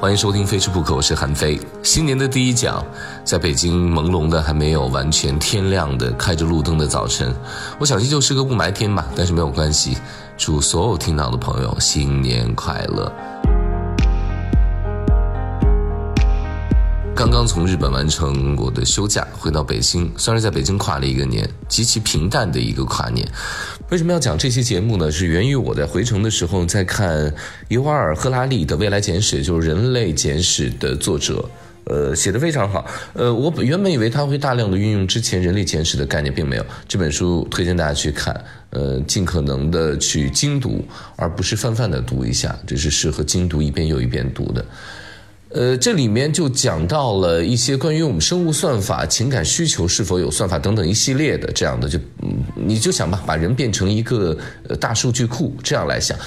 欢迎收听《非吃不可》，我是韩非。新年的第一讲，在北京朦胧的还没有完全天亮的开着路灯的早晨，我想这就是个雾霾天吧，但是没有关系。祝所有听到的朋友新年快乐！刚刚从日本完成我的休假，回到北京，算是在北京跨了一个年，极其平淡的一个跨年。为什么要讲这期节目呢？是源于我在回程的时候在看尤瓦尔·赫拉利的《未来简史》，就是《人类简史》的作者，呃，写的非常好。呃，我本原本以为他会大量的运用之前《人类简史》的概念，并没有。这本书推荐大家去看，呃，尽可能的去精读，而不是泛泛的读一下，这是适合精读一遍又一遍读的。呃，这里面就讲到了一些关于我们生物算法、情感需求是否有算法等等一系列的这样的，就嗯，你就想吧，把人变成一个呃大数据库这样来想，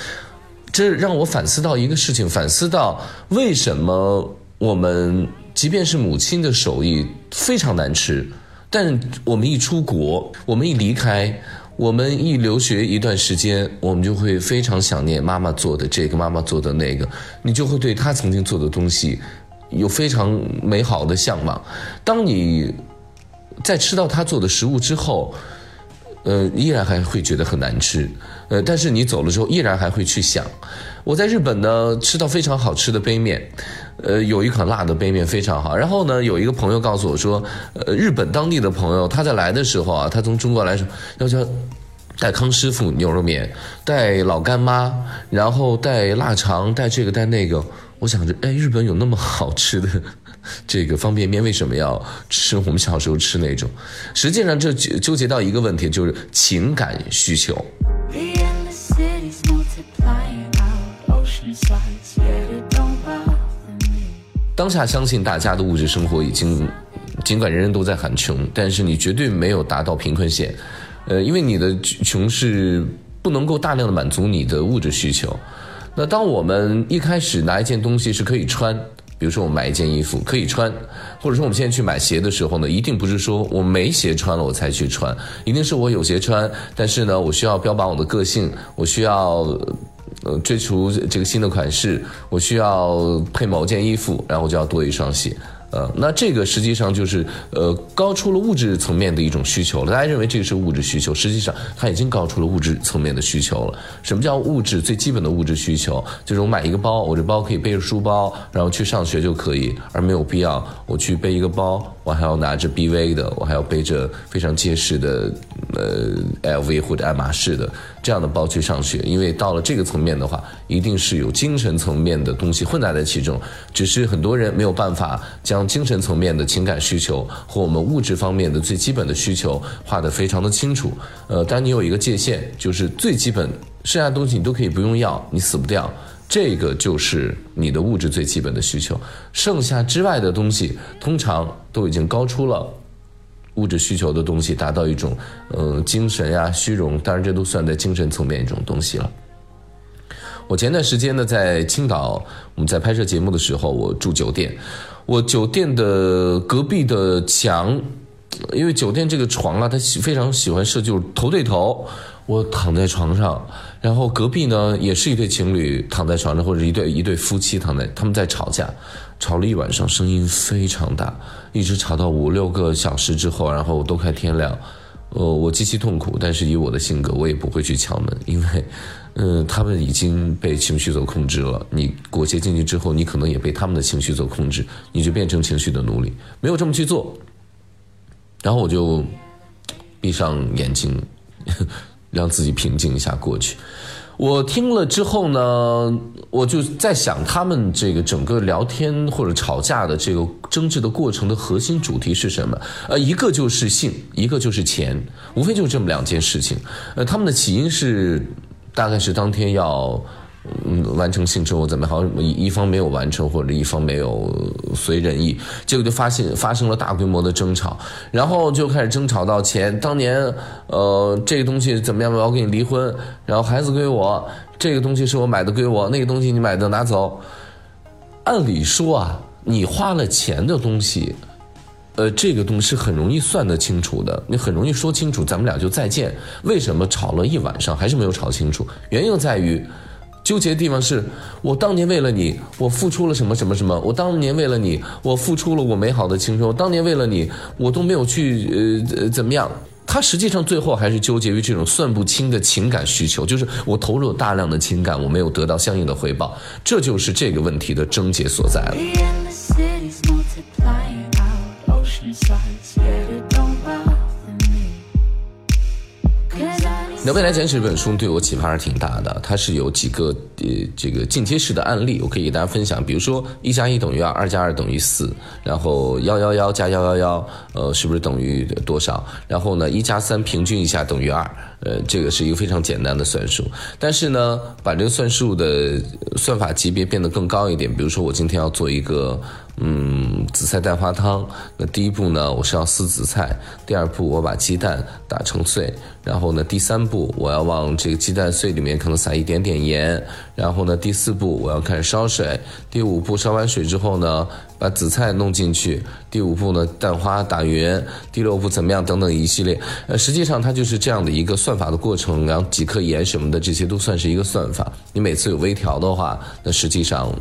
这让我反思到一个事情，反思到为什么我们即便是母亲的手艺非常难吃，但我们一出国，我们一离开。我们一留学一段时间，我们就会非常想念妈妈做的这个，妈妈做的那个，你就会对她曾经做的东西有非常美好的向往。当你在吃到她做的食物之后，呃，依然还会觉得很难吃，呃，但是你走了之后，依然还会去想。我在日本呢，吃到非常好吃的杯面，呃，有一款辣的杯面非常好。然后呢，有一个朋友告诉我说，呃，日本当地的朋友他在来的时候啊，他从中国来说要叫带康师傅牛肉面，带老干妈，然后带腊肠，带这个带那个。我想着，哎，日本有那么好吃的这个方便面，为什么要吃我们小时候吃那种？实际上，这纠结到一个问题，就是情感需求。当下相信大家的物质生活已经，尽管人人都在喊穷，但是你绝对没有达到贫困线，呃，因为你的穷是不能够大量的满足你的物质需求。那当我们一开始拿一件东西是可以穿，比如说我们买一件衣服可以穿，或者说我们现在去买鞋的时候呢，一定不是说我没鞋穿了我才去穿，一定是我有鞋穿，但是呢，我需要标榜我的个性，我需要。呃，追求这个新的款式，我需要配某件衣服，然后我就要多一双鞋。呃，那这个实际上就是呃高出了物质层面的一种需求了。大家认为这个是物质需求，实际上它已经高出了物质层面的需求了。什么叫物质最基本的物质需求？就是我买一个包，我这包可以背着书包，然后去上学就可以，而没有必要我去背一个包，我还要拿着 BV 的，我还要背着非常结实的呃 LV 或者爱马仕的这样的包去上学。因为到了这个层面的话，一定是有精神层面的东西混杂在其中，只是很多人没有办法将。精神层面的情感需求和我们物质方面的最基本的需求画得非常的清楚。呃，当你有一个界限，就是最基本，剩下的东西你都可以不用要，你死不掉，这个就是你的物质最基本的需求。剩下之外的东西，通常都已经高出了物质需求的东西，达到一种呃精神呀、虚荣，当然这都算在精神层面一种东西了。我前段时间呢，在青岛，我们在拍摄节目的时候，我住酒店。我酒店的隔壁的墙，因为酒店这个床啊，它非常喜欢设就是头对头。我躺在床上，然后隔壁呢也是一对情侣躺在床上，或者一对一对夫妻躺在，他们在吵架，吵了一晚上，声音非常大，一直吵到五六个小时之后，然后都快天亮。呃，我极其痛苦，但是以我的性格，我也不会去敲门，因为。嗯，他们已经被情绪所控制了。你裹挟进去之后，你可能也被他们的情绪所控制，你就变成情绪的奴隶。没有这么去做，然后我就闭上眼睛，让自己平静一下过去。我听了之后呢，我就在想，他们这个整个聊天或者吵架的这个争执的过程的核心主题是什么？呃，一个就是性，一个就是钱，无非就这么两件事情。呃，他们的起因是。大概是当天要嗯完成性生活，怎么好像一一方没有完成，或者一方没有随人意，结果就发现发生了大规模的争吵，然后就开始争吵到钱。当年呃这个东西怎么样？我要跟你离婚，然后孩子归我，这个东西是我买的归我，那个东西你买的拿走。按理说啊，你花了钱的东西。呃，这个东西是很容易算得清楚的，你很容易说清楚，咱们俩就再见。为什么吵了一晚上还是没有吵清楚？原因在于，纠结的地方是我当年为了你，我付出了什么什么什么？我当年为了你，我付出了我美好的青春。我当年为了你，我都没有去呃怎么样？他实际上最后还是纠结于这种算不清的情感需求，就是我投入了大量的情感，我没有得到相应的回报，这就是这个问题的症结所在了。《那未来简史》这本书对我启发是挺大的，它是有几个呃这个进阶式的案例，我可以给大家分享。比如说一加一等于二，二加二等于四，然后幺幺幺加幺幺幺，呃，是不是等于多少？然后呢，一加三平均一下等于二，呃，这个是一个非常简单的算术。但是呢，把这个算术的算法级别变得更高一点，比如说我今天要做一个。嗯，紫菜蛋花汤。那第一步呢，我是要撕紫菜；第二步，我把鸡蛋打成碎；然后呢，第三步，我要往这个鸡蛋碎里面可能撒一点点盐；然后呢，第四步，我要开始烧水；第五步，烧完水之后呢，把紫菜弄进去；第五步呢，蛋花打匀；第六步怎么样？等等一系列。呃，实际上它就是这样的一个算法的过程。然后几克盐什么的，这些都算是一个算法。你每次有微调的话，那实际上。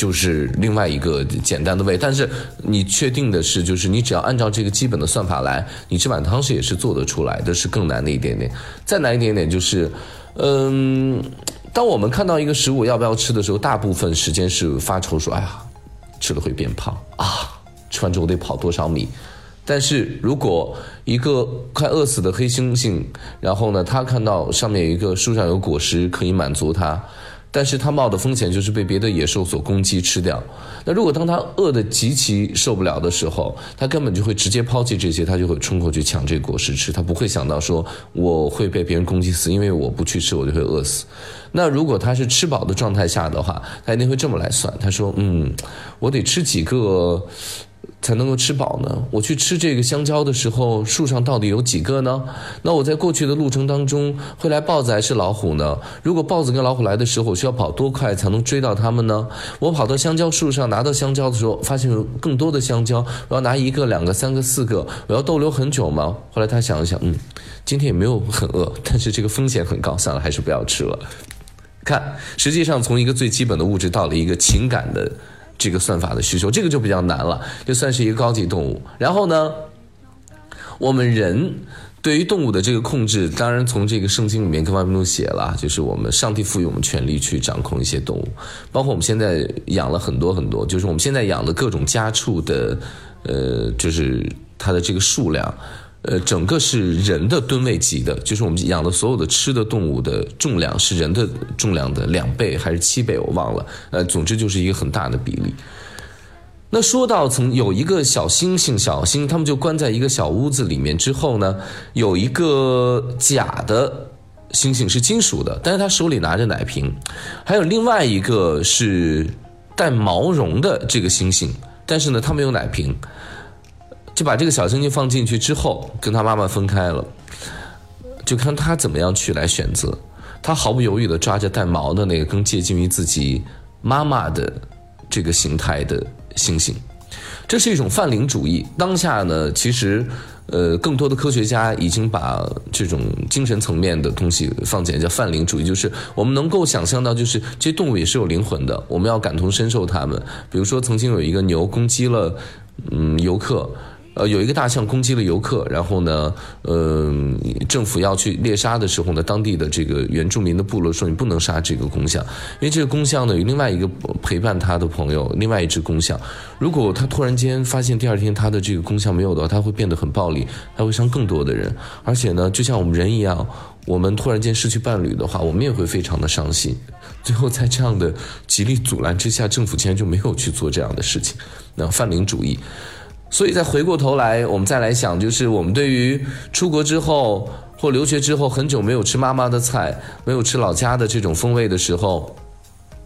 就是另外一个简单的味，但是你确定的是，就是你只要按照这个基本的算法来，你这碗汤是也是做得出来的，是更难的一点点。再难一点点就是，嗯，当我们看到一个食物要不要吃的时候，大部分时间是发愁说，哎呀，吃了会变胖啊，吃完之后得跑多少米。但是如果一个快饿死的黑猩猩，然后呢，他看到上面有一个树上有果实可以满足他。但是他冒的风险就是被别的野兽所攻击吃掉。那如果当他饿得极其受不了的时候，他根本就会直接抛弃这些，他就会冲过去抢这个果实吃。他不会想到说我会被别人攻击死，因为我不去吃我就会饿死。那如果他是吃饱的状态下的话，他一定会这么来算。他说：“嗯，我得吃几个。”才能够吃饱呢？我去吃这个香蕉的时候，树上到底有几个呢？那我在过去的路程当中，会来豹子还是老虎呢？如果豹子跟老虎来的时候，我需要跑多快才能追到它们呢？我跑到香蕉树上拿到香蕉的时候，发现有更多的香蕉，我要拿一个、两个、三个、四个，我要逗留很久吗？后来他想了想，嗯，今天也没有很饿，但是这个风险很高，算了，还是不要吃了。看，实际上从一个最基本的物质到了一个情感的。这个算法的需求，这个就比较难了，就算是一个高级动物。然后呢，我们人对于动物的这个控制，当然从这个圣经里面各方面都写了，就是我们上帝赋予我们权利去掌控一些动物，包括我们现在养了很多很多，就是我们现在养的各种家畜的，呃，就是它的这个数量。呃，整个是人的吨位级的，就是我们养的所有的吃的动物的重量是人的重量的两倍还是七倍，我忘了。呃，总之就是一个很大的比例。那说到曾有一个小猩猩，小猩他们就关在一个小屋子里面之后呢，有一个假的猩猩是金属的，但是他手里拿着奶瓶，还有另外一个是带毛绒的这个猩猩，但是呢，他没有奶瓶。就把这个小猩猩放进去之后，跟他妈妈分开了，就看他怎么样去来选择。他毫不犹豫地抓着带毛的那个更接近于自己妈妈的这个形态的猩猩，这是一种泛灵主义。当下呢，其实呃，更多的科学家已经把这种精神层面的东西放进来叫泛灵主义，就是我们能够想象到，就是这些动物也是有灵魂的，我们要感同身受它们。比如说，曾经有一个牛攻击了嗯游客。呃，有一个大象攻击了游客，然后呢，呃，政府要去猎杀的时候呢，当地的这个原住民的部落说你不能杀这个公象，因为这个公象呢有另外一个陪伴他的朋友，另外一只公象，如果他突然间发现第二天他的这个公象没有的话，他会变得很暴力，他会伤更多的人，而且呢，就像我们人一样，我们突然间失去伴侣的话，我们也会非常的伤心。最后在这样的极力阻拦之下，政府竟然就没有去做这样的事情，那泛灵主义。所以再回过头来，我们再来想，就是我们对于出国之后或留学之后很久没有吃妈妈的菜，没有吃老家的这种风味的时候，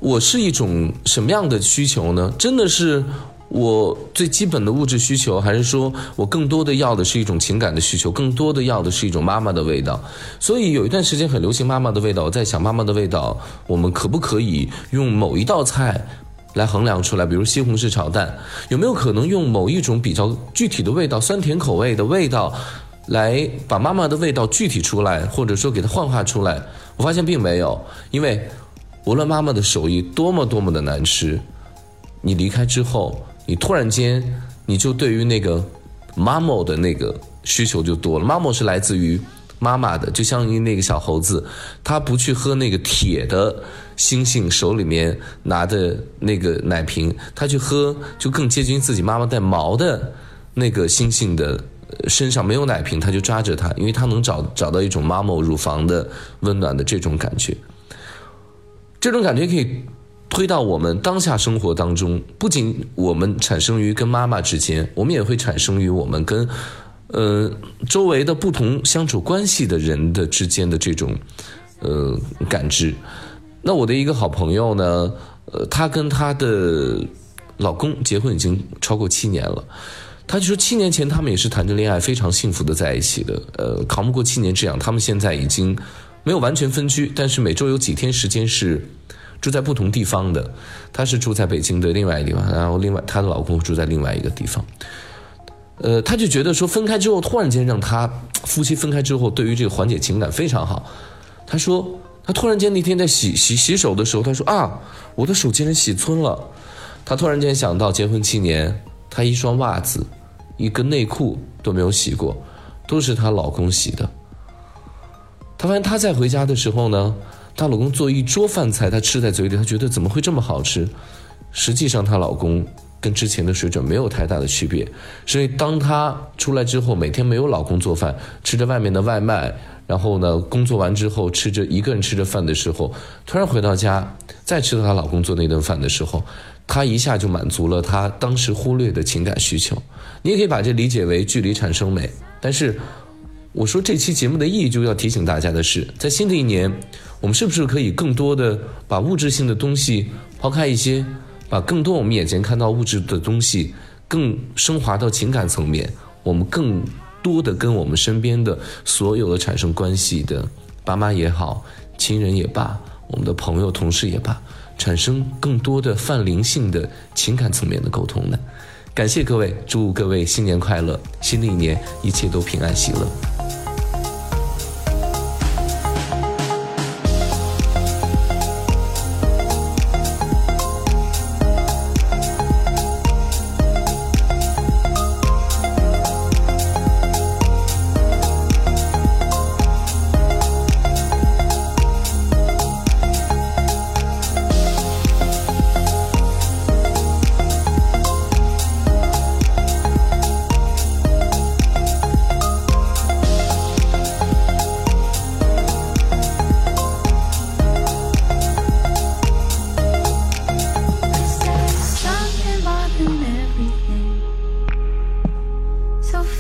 我是一种什么样的需求呢？真的是我最基本的物质需求，还是说我更多的要的是一种情感的需求，更多的要的是一种妈妈的味道？所以有一段时间很流行妈妈的味道，我在想妈妈的味道，我们可不可以用某一道菜？来衡量出来，比如西红柿炒蛋，有没有可能用某一种比较具体的味道，酸甜口味的味道，来把妈妈的味道具体出来，或者说给它幻化出来？我发现并没有，因为无论妈妈的手艺多么多么的难吃，你离开之后，你突然间你就对于那个妈妈的那个需求就多了。妈妈是来自于妈妈的，就相当于那个小猴子，他不去喝那个铁的猩猩手里面拿的那个奶瓶，他去喝就更接近自己妈妈带毛的那个猩猩的。身上没有奶瓶，他就抓着它，因为他能找找到一种妈妈乳房的温暖的这种感觉。这种感觉可以推到我们当下生活当中，不仅我们产生于跟妈妈之间，我们也会产生于我们跟呃周围的不同相处关系的人的之间的这种呃感知。那我的一个好朋友呢，呃，她跟她的老公结婚已经超过七年了。她就说，七年前他们也是谈着恋爱，非常幸福的在一起的。呃，扛不过七年之痒，他们现在已经没有完全分居，但是每周有几天时间是住在不同地方的。她是住在北京的另外一个地方，然后另外她的老公住在另外一个地方。呃，他就觉得说分开之后，突然间让他夫妻分开之后，对于这个缓解情感非常好。他说，他突然间那天在洗洗洗手的时候，他说啊，我的手竟然洗村了。他突然间想到结婚七年。她一双袜子，一个内裤都没有洗过，都是她老公洗的。她发现她在回家的时候呢，她老公做一桌饭菜，她吃在嘴里，她觉得怎么会这么好吃？实际上她老公跟之前的水准没有太大的区别。所以当她出来之后，每天没有老公做饭，吃着外面的外卖，然后呢，工作完之后吃着一个人吃着饭的时候，突然回到家，再吃到她老公做那顿饭的时候。她一下就满足了她当时忽略的情感需求，你也可以把这理解为距离产生美。但是，我说这期节目的意义就要提醒大家的是，在新的一年，我们是不是可以更多的把物质性的东西抛开一些，把更多我们眼前看到物质的东西更升华到情感层面，我们更多的跟我们身边的所有的产生关系的爸妈也好，亲人也罢，我们的朋友、同事也罢。产生更多的泛灵性的情感层面的沟通呢？感谢各位，祝各位新年快乐，新的一年一切都平安喜乐。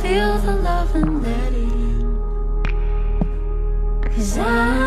feel the love and let it in. Cause I